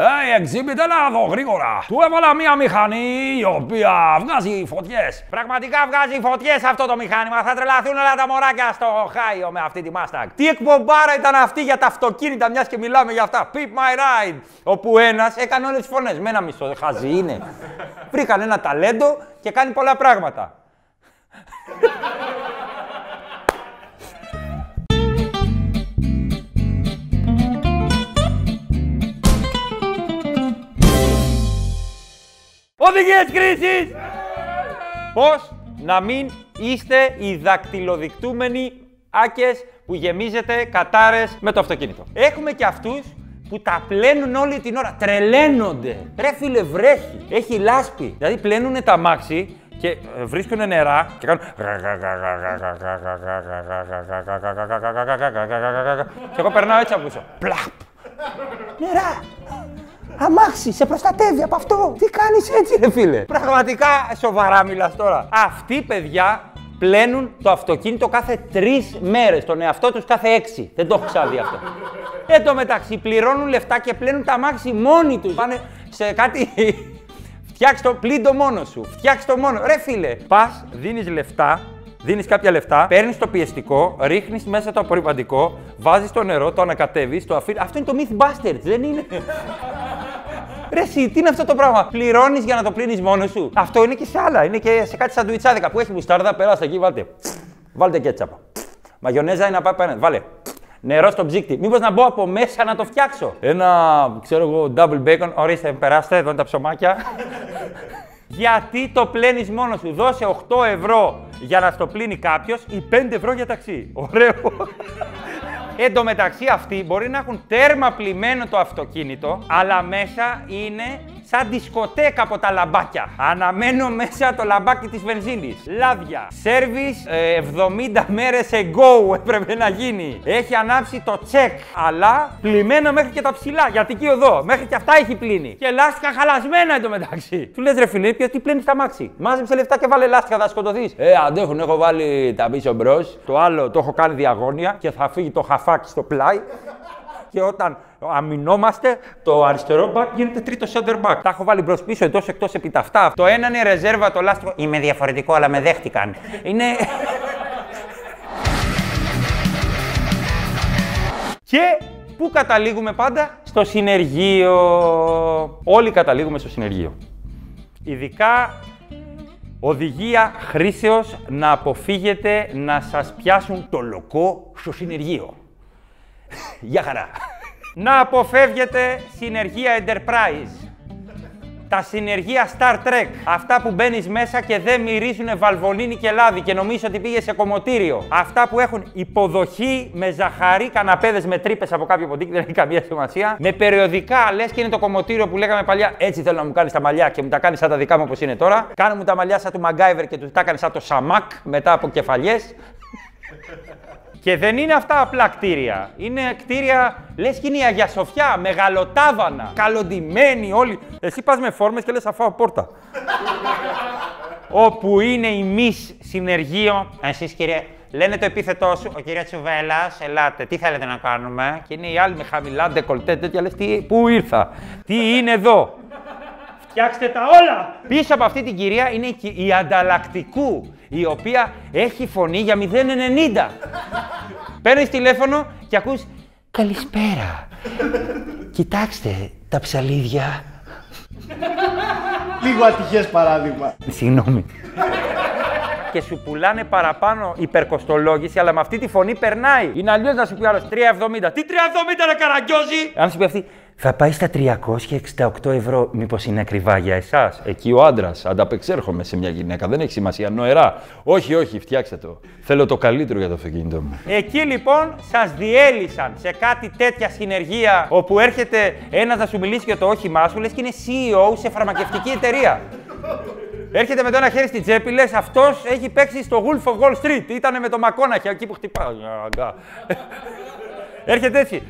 Hey, exhibit, έλα εδώ γρήγορα. Του έβαλα μία μηχανή η οποία βγάζει φωτιές. Πραγματικά βγάζει φωτιές αυτό το μηχάνημα. Θα τρελαθούν όλα τα μωράκια στο Χάιο με αυτή τη Mustang. Τι εκπομπάρα ήταν αυτή για τα αυτοκίνητα, μιας και μιλάμε για αυτά. Pip my ride. Όπου ένας έκανε όλες τις φωνές. Με ένα μισό, χαζί είναι. Βρήκαν ένα ταλέντο και κάνει πολλά πράγματα. Οδηγίες κρίσης! Πώς να μην είστε οι δακτυλοδεικτούμενοι άκες που γεμίζετε κατάρες με το αυτοκίνητο; Έχουμε και αυτούς που τα πλένουν όλη την ώρα. Τρελαίνονται. Ρε φίλε βρέχει. Έχει λάσπη. Δηλαδή πλένουν τα μάξι και βρίσκουν νερά και κάνουν. Και εγώ περνάω έτσι από πίσω. Πλαπ. Νερά. Αμάξι, σε προστατεύει από αυτό. Τι κάνεις έτσι, ρε φίλε; Πραγματικά σοβαρά μιλάς τώρα. Αυτοί, παιδιά, πλένουν το αυτοκίνητο κάθε τρεις μέρες. Τον εαυτό τους κάθε έξι. Δεν το έχω ξαναδεί αυτό. Εν τω μεταξύ, πληρώνουν λεφτά και πλένουν τα αμάξι μόνοι τους. Πάνε σε κάτι. Φτιάξ το πλύντο μόνος σου. Φτιάξ το μόνος. Ρε φίλε, πας, δίνεις λεφτά δίνεις κάποια λεφτά, παίρνεις το πιεστικό, ρίχνεις μέσα το απορριπαντικό, βάζεις το νερό, το ανακατεύεις, το αφήνει. Αυτό είναι το Mythbusters, δεν είναι; Ρε εσύ, τι είναι αυτό το πράγμα; Πληρώνεις για να το πλύνεις μόνος σου; Αυτό είναι και σε άλλα. Είναι και σε κάτι σαντουιτσάδικα που έχει μουστάρδα. Περάστε εκεί, βάλτε. Βάλτε κέτσαπα. Μαγιονέζα είναι να πάει πέρα. Βάλε. Νερό στο ψύκτη. Μήπως να μπω από μέσα να το φτιάξω; Ένα, ξέρω εγώ, double bacon. Ορίστε, περάστε, εδώ είναι τα ψωμάκια. Γιατί το πλένεις μόνος σου; Δώσε 8 ευρώ για να στο πλύνει κάποιος ή 5 ευρώ για ταξί. Ωραίο. Εν τω μεταξύ αυτοί μπορεί να έχουν τέρμα πλημμένο το αυτοκίνητο, αλλά μέσα είναι σαν δισκοτέκα από τα λαμπάκια. Αναμένω μέσα το λαμπάκι της βενζίνης. Λάδια. Σέρβις 70 μέρες ago έπρεπε να γίνει. Έχει ανάψει το τσεκ, αλλά πλημμένα μέχρι και τα ψηλά. Γιατί εκεί εδώ, μέχρι και αυτά έχει πλύνει. Και λάστιχα χαλασμένα εντωμεταξύ. Του λες ρε φίλε, τι πλύνει τα μάξι; Μάζεψε λεφτά και βάλε λάστιχα, θα σκοτωθείς. Ε, αντέχουν, έχω βάλει τα πίσω μπρος. Το άλλο το έχω κάνει διαγώνια και θα φύγει το χαφάκι στο πλάι και όταν αμυνόμαστε, το αριστερό back γίνεται τρίτο center back. Τα έχω βάλει μπρος πίσω, εντός εκτός επί τα αυτά. Το ένα είναι ρεζέρβα, το λάστιχο. Είμαι διαφορετικό, αλλά με δέχτηκαν. Είναι. και πού καταλήγουμε πάντα, στο συνεργείο. Όλοι καταλήγουμε στο συνεργείο. Ειδικά οδηγία χρήσεως να αποφύγετε να σας πιάσουν το λοκό στο συνεργείο. Γεια χαρά. Να αποφεύγετε συνεργεία Enterprise. Τα συνεργεία Star Trek. Αυτά που μπαίνεις μέσα και δεν μυρίζουν βαλβολίνη και λάδι και νομίζεις ότι πήγες σε κομμωτήριο. Αυτά που έχουν υποδοχή με ζαχαρή, καναπέδες με τρύπες από κάποιο ποντίκι, δεν έχει καμία σημασία. Με περιοδικά λες και είναι το κομμωτήριο που λέγαμε παλιά. Έτσι θέλω να μου κάνεις τα μαλλιά και μου τα κάνεις σαν τα δικά μου όπως είναι τώρα. Κάνε μου τα μαλλιά σαν του Μαγκάιβερ και του τα έκανε σαν το Σαμάκ μετά από κεφαλιές. Και δεν είναι αυτά απλά κτίρια. Είναι κτίρια, λες και είναι η Αγία Σοφιά, μεγαλοτάβανα, καλοντημένοι όλοι. Εσύ πας με φόρμες και λες αφάω πόρτα. Όπου είναι η μη συνεργείο. Εσείς κύριε, λένε το επίθετός σου, ο κύριος Τσουβέλλα, ελάτε, τι θέλετε να κάνουμε; Και είναι οι άλλοι με χαμηλά ντεκολτέ, τέτοια λες, πού ήρθα, τι είναι εδώ; Φτιάξτε τα όλα! Πίσω από αυτή την κυρία είναι η ανταλλακτικού, η οποία έχει φωνή για 0,90. Παίρνεις τηλέφωνο και ακούς «Καλησπέρα, κοιτάξτε τα ψαλίδια». Λίγο ατυχές παράδειγμα. Συγγνώμη. Και σου πουλάνε παραπάνω υπερκοστολόγηση, αλλά με αυτή τη φωνή περνάει. Είναι αλλιώς να σου πει άλλος 3,70. Τι 3,70 να καραγκιόζει! Αν σου πει αυτή, θα πάει στα 368 ευρώ. Μήπως είναι ακριβά για εσάς. Εκεί ο άντρας. Ανταπεξέρχομαι σε μια γυναίκα. Δεν έχει σημασία. Νοερά. Όχι, όχι, φτιάξτε το. Θέλω το καλύτερο για το αυτοκίνητο μου. Εκεί λοιπόν σας διέλυσαν σε κάτι τέτοια συνεργεία όπου έρχεται ένας να σου μιλήσει για το όχημά σου, λες και είναι CEO σε φαρμακευτική εταιρεία. Έρχεται με το ένα χέρι στην τσέπη, λες αυτός έχει παίξει στο Wolf of Wall Street. Ήταν με το Μακόναχη εκεί που χτυπάει. Έρχεται έτσι.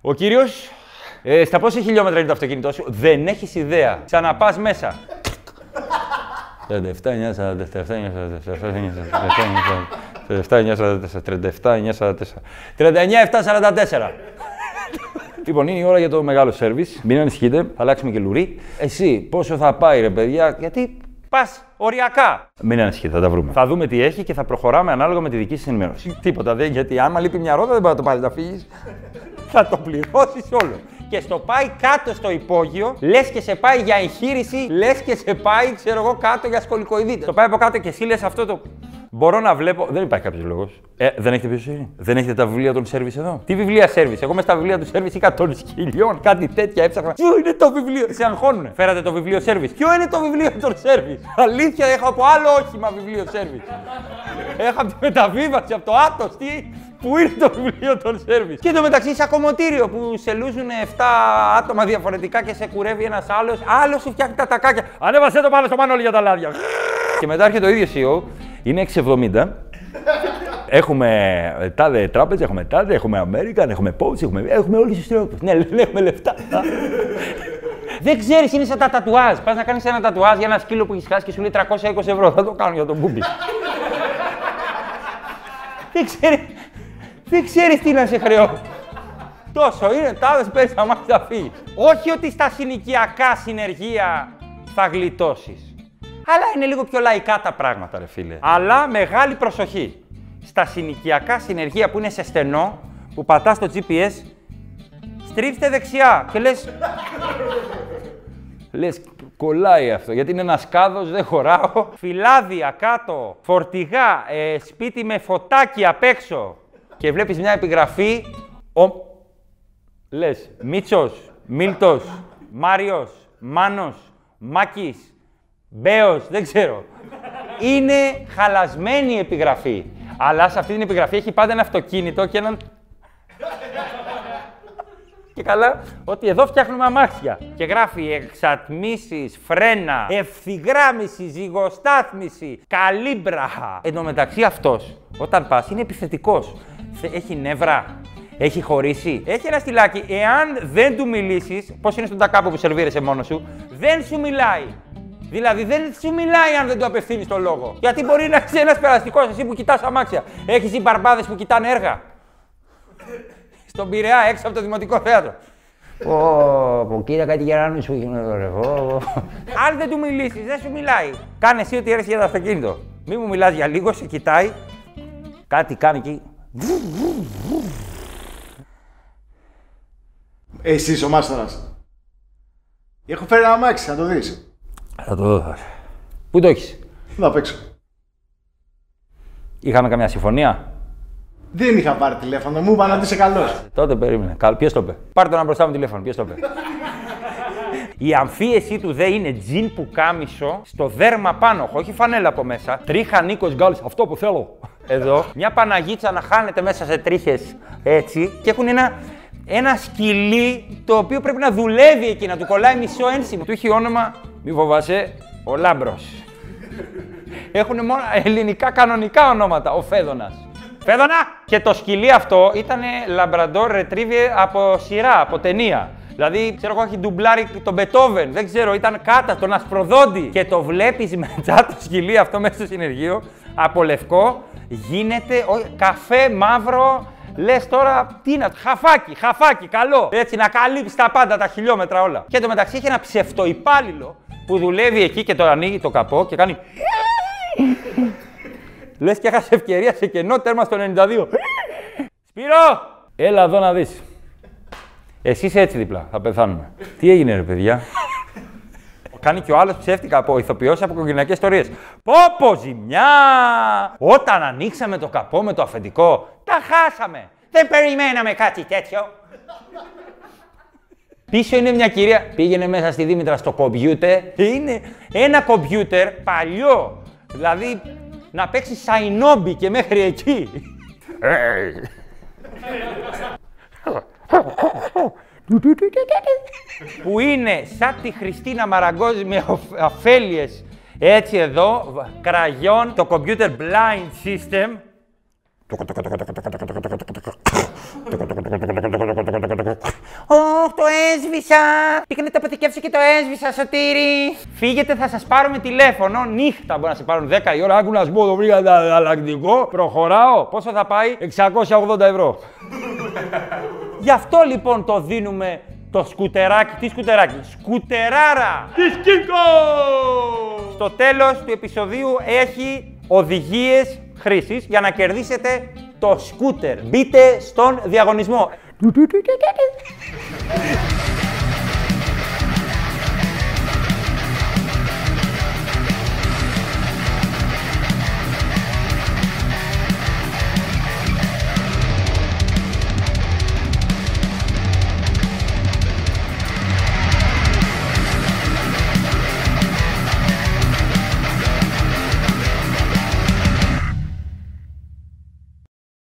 Ο κύριος ε, στα πόσα χιλιόμετρα είναι το αυτοκίνητό σου, δεν έχεις ιδέα. Ξαναπάς μέσα. 37, 9, 47, 9, 47, 37, 9, 44, 37, 9, 44. 39, 7, 44. λοιπόν, είναι η ώρα για το μεγάλο σερβις. Μην ανησυχείτε, θα αλλάξουμε και λουρί. Εσύ, πόσο θα πάει, ρε παιδιά, γιατί πας οριακά. Μην ανησυχείτε, θα τα βρούμε. Θα δούμε τι έχει και θα προχωράμε ανάλογα με τη δική σα ενημέρωση. Τίποτα δεν, γιατί άμα λείπει μια ρόδα δεν μπορεί να το πάρεις να φύγεις. θα το πληρώσεις όλο. Και στο πάει κάτω στο υπόγειο, λες και σε πάει για εγχείρηση, λες και σε πάει, ξέρω εγώ, κάτω για σκολικοειδή. Το πάει από κάτω και εσύ λες αυτό το. Μπορώ να βλέπω. Δεν υπάρχει κάποιος λόγος. Ε, δεν έχετε εμπιστοσύνη. Δεν έχετε τα βιβλία των σερβις εδώ; Τι βιβλία σερβις; Εγώ μες στα βιβλία του σερβις είχα των σκυλιών, κάτι τέτοια έψαχνα. Ποιο είναι το βιβλίο; Σε αγχώνουν. Φέρατε το βιβλίο σερβις. Ποιο είναι το βιβλίο των σερβις; Αλήθεια, έχω από άλλο όχημα βιβλίο σερβις. έχω από τη μεταβίβαση, από το Άτος. Τι; Πού είναι το βιβλίο των σερβις; Και το μεταξύ σε ακομωτήριο που σε λούζουν 7 άτομα διαφορετικά και σε κουρεύει ένας άλλος. Άλλος σου φτιάχνει τα τακάκια. Ανέβασε το πάνω στο μανόλι για τα λάδια. και μετά έρχεται το ίδιος CEO. Είναι 6,70. Έχουμε τάδε τράπεζα, έχουμε τάδε, έχουμε American, έχουμε Poach, έχουμε, έχουμε όλου του τρόπου. Ναι, ναι, έχουμε λεφτά. Δεν ξέρεις, είναι σαν τα τατουάζ. Πας να κάνεις ένα τατουάζ για ένα σκύλο που έχεις χάσει και σου λέει 320 ευρώ. Θα το κάνω για τον μπούμπι. δεν ξέρει. Δεν ξέρεις τι να σε χρεώ. Τόσο είναι, τάδες παίρνει τα μάτια θα φύγει. Όχι ότι στα συνοικιακά συνεργεία θα γλιτώσεις. Αλλά είναι λίγο πιο λαϊκά τα πράγματα, ρε φίλε. Αλλά μεγάλη προσοχή. Στα συνοικιακά συνεργεία που είναι σε στενό, που πατάς το GPS, στρίφτε δεξιά και λες... λες, κολλάει αυτό, γιατί είναι ένας σκάδος, δεν χωράω. Φυλάδια κάτω, φορτηγά, ε, σπίτι με φωτάκι απ' έξω. Και βλέπεις μια επιγραφή, ο... λες, Μίτσος, Μίλτος, Μάριος, Μάνος, Μάκης, Μπέος, δεν ξέρω. Είναι χαλασμένη η επιγραφή. Αλλά σε αυτή την επιγραφή έχει πάντα ένα αυτοκίνητο και έναν. και καλά, ότι εδώ φτιάχνουμε αμάξια. Και γράφει εξατμίσεις, φρένα, ευθυγράμμιση, ζυγοστάθμιση, καλύμπρα. Εν τω μεταξύ αυτός, όταν πας, είναι επιθετικός. Έχει νεύρα, έχει χωρίσει. Έχει ένα στυλάκι. Εάν δεν του μιλήσεις, πώς είναι στον τακάπο που σερβίρεσαι μόνος σου, δεν σου μιλάει. Δηλαδή δεν σου μιλάει αν δεν του απευθύνεις το λόγο. Γιατί μπορεί να είσαι ένας περαστικός εσύ που κοιτάς αμάξια. Έχεις οι μπαρμπάδες που κοιτάνε έργα. Στον Πειραιά, έξω από το δημοτικό θέατρο. Πω, πω, κοίτα κάτι γεράνου σου γίνεται εδώ Αν δεν του μιλήσεις, δεν σου μιλάει. Κάνε εσύ ότι έρθει για το αυτοκίνητο. Μη μου μιλάς για λίγο, σε κοιτάει. Κάτι κάνει εκεί. Εσύ ο μάστορας. Έχω φέρει ένα αμάξι, να το δεις. Θα το δω. Πού το έχεις; Να παίξω. Είχαμε καμιά συμφωνία; Δεν είχα πάρει τηλέφωνο, μου είπαν ότι είσαι καλός. Τότε περίμενε. Ποιος το είπε. Πάρε το να μπροστά μου τηλέφωνο. Ποιος το είπε. Η αμφίεση του δε είναι τζιν που κάμισο στο δέρμα πάνω, όχι φανέλα από μέσα. Τρίχα Νίκος Γκάλ, αυτό που θέλω. Εδώ, μια παναγίτσα να χάνεται μέσα σε τρίχες έτσι και έχουν ένα, ένα σκυλί το οποίο πρέπει να δουλεύει εκεί, να του κολλάει μισό ένσημο. Του έχει όνομα μη φοβάσαι, ο Λάμπρος. Έχουν μόνο ελληνικά κανονικά ονόματα, ο Φέδωνας. Φέδωνα! Και το σκυλί αυτό ήταν Λαμπραντόρ Retriever από σειρά, από ταινία. Δηλαδή, ξέρω εγώ, έχει ντουμπλάρει τον Μπετόβεν, δεν ξέρω, ήταν κάτα, τον Ασπροδόντι. Και το βλέπεις μετά το σκυλί αυτό μέσα στο συνεργείο, από λευκό, γίνεται καφέ μαύρο, Λες τώρα τι να. Χαφάκι, χαφάκι, καλό. Έτσι να καλύψεις τα πάντα, τα χιλιόμετρα όλα. Και το μεταξύ έχει ένα ψευτοϊπάλληλο που δουλεύει εκεί και το ανοίγει το καπό και κάνει. Λες και έχασε ευκαιρία σε κενό τέρμα στο 92. Σπύρο! Έλα εδώ να δεις. Εσύ είσαι έτσι δίπλα, θα πεθάνουμε. Τι έγινε ρε παιδιά; Κάνει και ο άλλος ψεύτικα από ηθοποιός από οικογενειακέ ιστορίες. Πόπο ζημιά! Όταν ανοίξαμε το καπό με το αφεντικό, τα χάσαμε. Δεν περιμέναμε κάτι τέτοιο. Πίσω είναι μια κυρία, πήγαινε μέσα στη Δήμητρα στο κομπιούτερ. Είναι ένα κομπιούτερ παλιό. Δηλαδή να παίξει σαϊνόμπι και μέχρι εκεί. που είναι σαν τη Χριστίνα Μαραγκόζη με αφέλειες έτσι εδώ, κραγιόν, το computer blind system. έσβησα. Πήγαινε το αποθηκεύσω και το έσβησα, σωτήρι. Φύγετε, θα σας πάρω με τηλέφωνο. Νύχτα μπορεί να σε πάρουν 10 η ώρα. Άκου να σου πω, το βρήκα ανταλλακτικό. Προχωράω. Πόσο θα πάει, 680 ευρώ. Γι' αυτό λοιπόν το δίνουμε το σκουτεράκι, τι σκουτεράκι, σκουτεράρα Τι Κίνκο! Στο τέλος του επεισοδίου έχει οδηγίες χρήσης για να κερδίσετε το σκούτερ. Μπείτε στον διαγωνισμό.